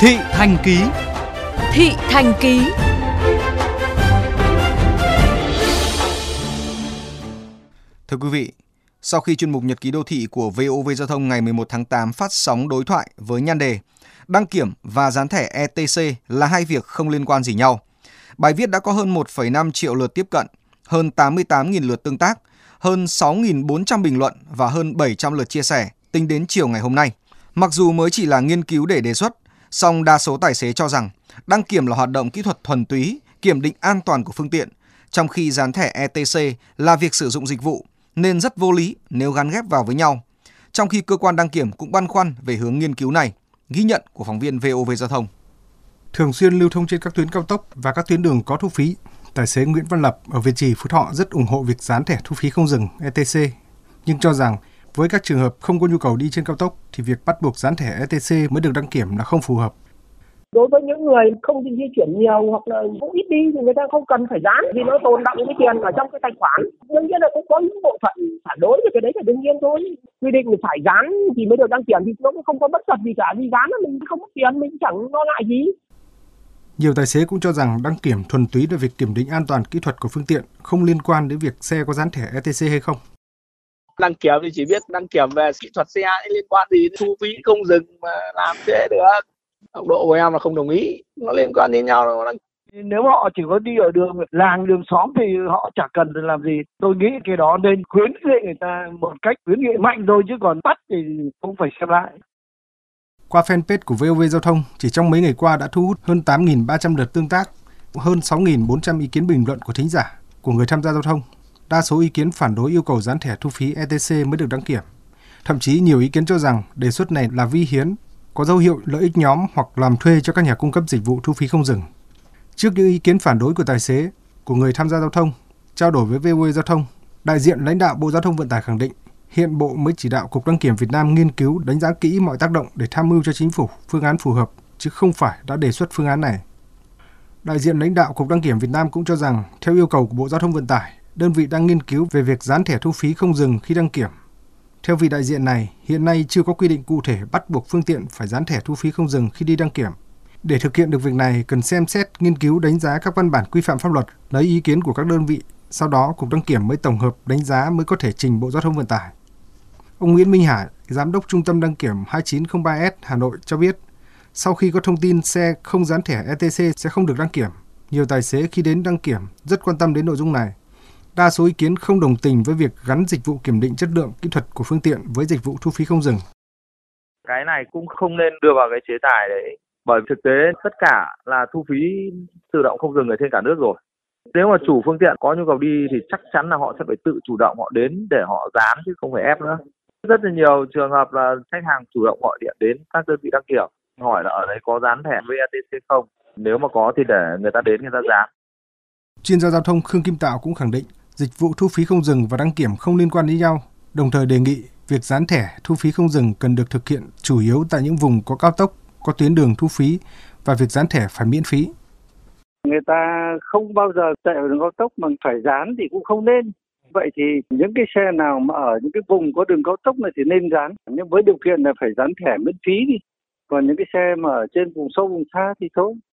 Thị Thành Ký Thị Thành Ký Thưa quý vị, sau khi chuyên mục Nhật ký đô thị của VOV Giao thông ngày 11 tháng 8 phát sóng đối thoại với nhan đề Đăng kiểm và dán thẻ ETC là hai việc không liên quan gì nhau. Bài viết đã có hơn 1,5 triệu lượt tiếp cận, hơn 88.000 lượt tương tác, hơn 6.400 bình luận và hơn 700 lượt chia sẻ tính đến chiều ngày hôm nay. Mặc dù mới chỉ là nghiên cứu để đề xuất, song đa số tài xế cho rằng đăng kiểm là hoạt động kỹ thuật thuần túy, kiểm định an toàn của phương tiện, trong khi dán thẻ ETC là việc sử dụng dịch vụ nên rất vô lý nếu gắn ghép vào với nhau. Trong khi cơ quan đăng kiểm cũng băn khoăn về hướng nghiên cứu này, ghi nhận của phóng viên VOV Giao thông. Thường xuyên lưu thông trên các tuyến cao tốc và các tuyến đường có thu phí, tài xế Nguyễn Văn Lập ở Việt Trì, Phú Thọ rất ủng hộ việc dán thẻ thu phí không dừng ETC, nhưng cho rằng với các trường hợp không có nhu cầu đi trên cao tốc thì việc bắt buộc dán thẻ ETC mới được đăng kiểm là không phù hợp. Đối với những người không di chuyển nhiều hoặc là cũng ít đi thì người ta không cần phải dán vì nó tồn động cái tiền ở trong cái tài khoản. Đương nhiên là cũng có những bộ phận phản đối thì cái đấy là đương nhiên thôi. Quy định phải dán thì mới được đăng kiểm thì nó cũng không có bất cập gì cả. Vì dán là mình không mất tiền, mình chẳng lo ngại gì. Nhiều tài xế cũng cho rằng đăng kiểm thuần túy là việc kiểm định an toàn kỹ thuật của phương tiện, không liên quan đến việc xe có dán thẻ ETC hay không đăng kiểm thì chỉ biết đăng kiểm về kỹ thuật xe liên quan gì thu phí không dừng mà làm thế được. Tốc độ của em là không đồng ý. Nó liên quan đến nhau rồi nếu họ chỉ có đi ở đường làng đường xóm thì họ chẳng cần làm gì. Tôi nghĩ cái đó nên khuyến nghị người ta một cách khuyến nghị mạnh thôi chứ còn bắt thì không phải xem lại. Qua fanpage của VOV Giao thông, chỉ trong mấy ngày qua đã thu hút hơn 8.300 lượt tương tác, hơn 6.400 ý kiến bình luận của thính giả, của người tham gia giao thông. Đa số ý kiến phản đối yêu cầu dán thẻ thu phí ETC mới được đăng kiểm. Thậm chí nhiều ý kiến cho rằng đề xuất này là vi hiến có dấu hiệu lợi ích nhóm hoặc làm thuê cho các nhà cung cấp dịch vụ thu phí không dừng. Trước những ý kiến phản đối của tài xế, của người tham gia giao thông, trao đổi với VOV Giao thông, đại diện lãnh đạo Bộ Giao thông Vận tải khẳng định hiện Bộ mới chỉ đạo Cục Đăng kiểm Việt Nam nghiên cứu đánh giá kỹ mọi tác động để tham mưu cho chính phủ phương án phù hợp, chứ không phải đã đề xuất phương án này. Đại diện lãnh đạo Cục Đăng kiểm Việt Nam cũng cho rằng, theo yêu cầu của Bộ Giao thông Vận tải, đơn vị đang nghiên cứu về việc dán thẻ thu phí không dừng khi đăng kiểm theo vị đại diện này, hiện nay chưa có quy định cụ thể bắt buộc phương tiện phải dán thẻ thu phí không dừng khi đi đăng kiểm. Để thực hiện được việc này, cần xem xét, nghiên cứu đánh giá các văn bản quy phạm pháp luật, lấy ý kiến của các đơn vị, sau đó Cục Đăng kiểm mới tổng hợp đánh giá mới có thể trình Bộ Giao thông Vận tải. Ông Nguyễn Minh Hải, Giám đốc Trung tâm Đăng kiểm 2903S Hà Nội cho biết, sau khi có thông tin xe không dán thẻ ETC sẽ không được đăng kiểm, nhiều tài xế khi đến đăng kiểm rất quan tâm đến nội dung này đa số ý kiến không đồng tình với việc gắn dịch vụ kiểm định chất lượng kỹ thuật của phương tiện với dịch vụ thu phí không dừng. Cái này cũng không nên đưa vào cái chế tài đấy, bởi thực tế tất cả là thu phí tự động không dừng ở trên cả nước rồi. Nếu mà chủ phương tiện có nhu cầu đi thì chắc chắn là họ sẽ phải tự chủ động họ đến để họ dán chứ không phải ép nữa. Rất là nhiều trường hợp là khách hàng chủ động gọi điện đến các đơn vị đăng kiểm hỏi là ở đấy có dán thẻ VATC không. Nếu mà có thì để người ta đến người ta dán. Chuyên gia giao thông Khương Kim Tạo cũng khẳng định dịch vụ thu phí không dừng và đăng kiểm không liên quan đến nhau, đồng thời đề nghị việc dán thẻ thu phí không dừng cần được thực hiện chủ yếu tại những vùng có cao tốc, có tuyến đường thu phí và việc dán thẻ phải miễn phí. Người ta không bao giờ chạy ở đường cao tốc mà phải dán thì cũng không nên. Vậy thì những cái xe nào mà ở những cái vùng có đường cao tốc này thì nên dán, nhưng với điều kiện là phải dán thẻ miễn phí đi. Còn những cái xe mà ở trên vùng sâu vùng xa thì thôi.